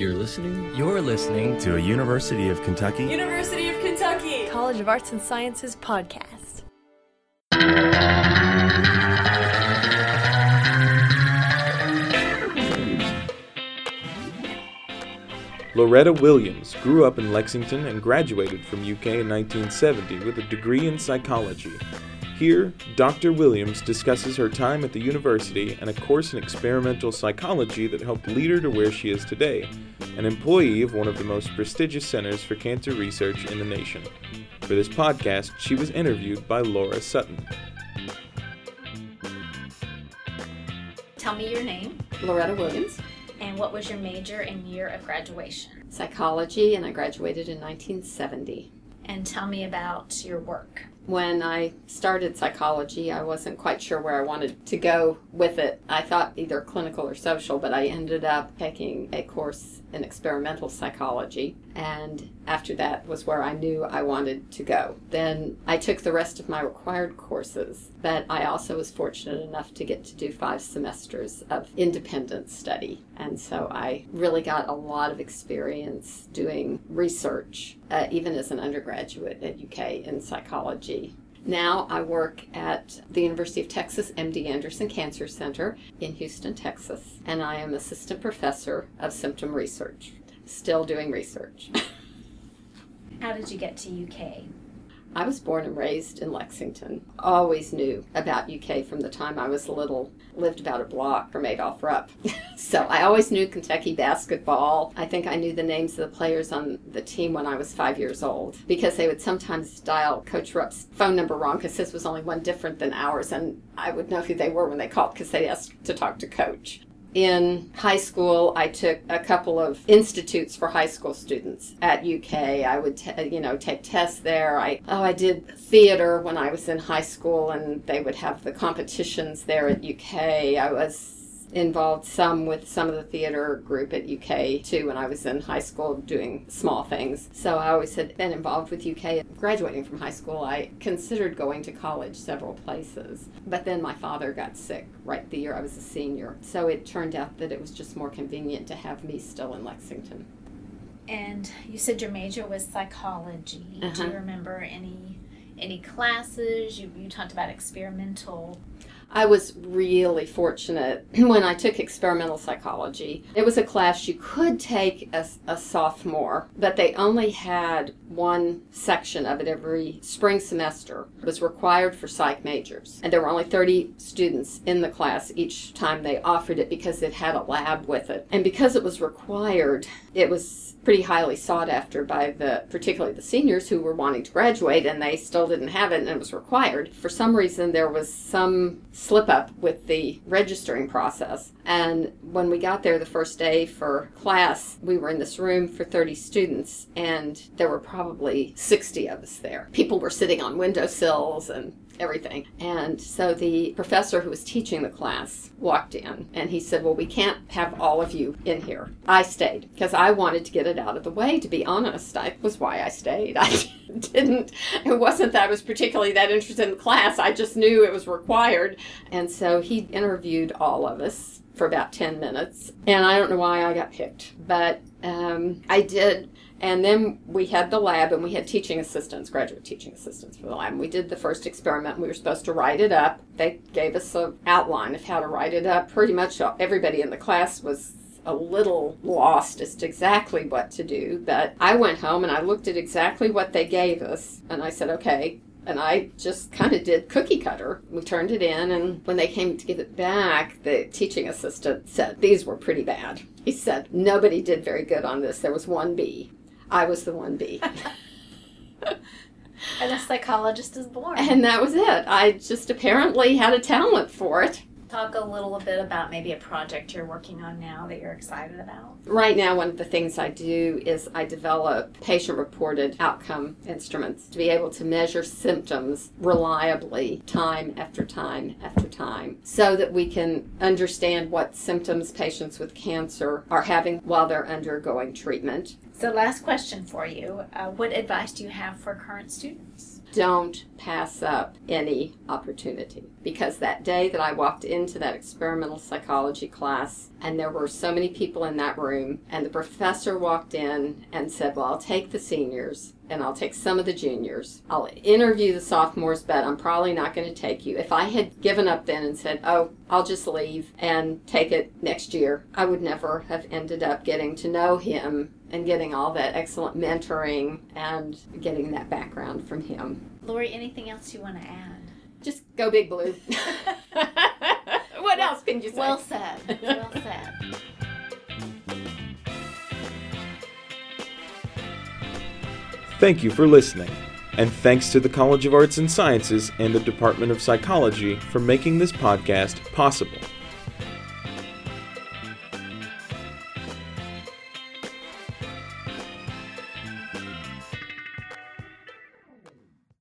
You're listening? You're listening to a University of Kentucky University of Kentucky College of Arts and Sciences podcast. Loretta Williams grew up in Lexington and graduated from UK in 1970 with a degree in psychology. Here, Dr. Williams discusses her time at the university and a course in experimental psychology that helped lead her to where she is today, an employee of one of the most prestigious centers for cancer research in the nation. For this podcast, she was interviewed by Laura Sutton. Tell me your name Loretta Williams, and what was your major and year of graduation? psychology, and I graduated in 1970. And tell me about your work. When I started psychology, I wasn't quite sure where I wanted to go with it. I thought either clinical or social, but I ended up taking a course in experimental psychology. And after that was where I knew I wanted to go. Then I took the rest of my required courses, but I also was fortunate enough to get to do five semesters of independent study. And so I really got a lot of experience doing research, uh, even as an undergraduate at UK in psychology. Now I work at the University of Texas MD Anderson Cancer Center in Houston, Texas, and I am assistant professor of symptom research. Still doing research. How did you get to UK? I was born and raised in Lexington. Always knew about UK from the time I was little. Lived about a block from Adolph Rupp. so I always knew Kentucky basketball. I think I knew the names of the players on the team when I was five years old because they would sometimes dial Coach Rupp's phone number wrong because his was only one different than ours. And I would know who they were when they called because they asked to talk to Coach in high school i took a couple of institutes for high school students at uk i would t- you know take tests there. I oh i did theater when i was in high school and they would have the competitions there at uk i was involved some with some of the theater group at UK too when I was in high school doing small things. So I always had been involved with UK. Graduating from high school, I considered going to college several places. But then my father got sick right the year I was a senior. So it turned out that it was just more convenient to have me still in Lexington. And you said your major was psychology. Do Uh-huh. you remember any any classes? You, you talked about experimental. I was really fortunate when I took experimental psychology. It was a class you could take as a sophomore, but they only had one section of it every spring semester. It was required for psych majors. And there were only 30 students in the class each time they offered it because it had a lab with it. And because it was required, it was pretty highly sought after by the particularly the seniors who were wanting to graduate and they still didn't have it and it was required for some reason there was some slip up with the registering process. And when we got there the first day for class we were in this room for 30 students and there were probably 60 of us there. People were sitting on windowsills and everything. And so the professor who was teaching the class walked in and he said, Well, we can't have all of you in here. I stayed because I wanted to get it out of the way, to be honest. I was why I stayed. I didn't, it wasn't that I was particularly that interested in the class. I just knew it was required. And so he interviewed all of us for about 10 minutes. And I don't know why I got picked, but um, I did. And then we had the lab and we had teaching assistants, graduate teaching assistants for the lab. And we did the first experiment. We were supposed to write it up. They gave us an outline of how to write it up. Pretty much everybody in the class was a little lost as to exactly what to do. But I went home and I looked at exactly what they gave us and I said, okay, and I just kind of did cookie cutter. We turned it in, and when they came to give it back, the teaching assistant said these were pretty bad. He said nobody did very good on this. There was one B. I was the one B. And a psychologist is born. and that was it. I just apparently had a talent for it. Talk a little bit about maybe a project you're working on now that you're excited about. Right now, one of the things I do is I develop patient reported outcome instruments to be able to measure symptoms reliably time after time after time so that we can understand what symptoms patients with cancer are having while they're undergoing treatment. So, last question for you: uh, What advice do you have for current students? Don't pass up any opportunity. Because that day that I walked into that experimental psychology class, and there were so many people in that room, and the professor walked in and said, Well, I'll take the seniors and I'll take some of the juniors. I'll interview the sophomores, but I'm probably not going to take you. If I had given up then and said, Oh, I'll just leave and take it next year, I would never have ended up getting to know him and getting all that excellent mentoring and getting that background from him. Lori, anything else you want to add? Just go big blue. what else can you say? Well said. Well said. Thank you for listening, and thanks to the College of Arts and Sciences and the Department of Psychology for making this podcast possible.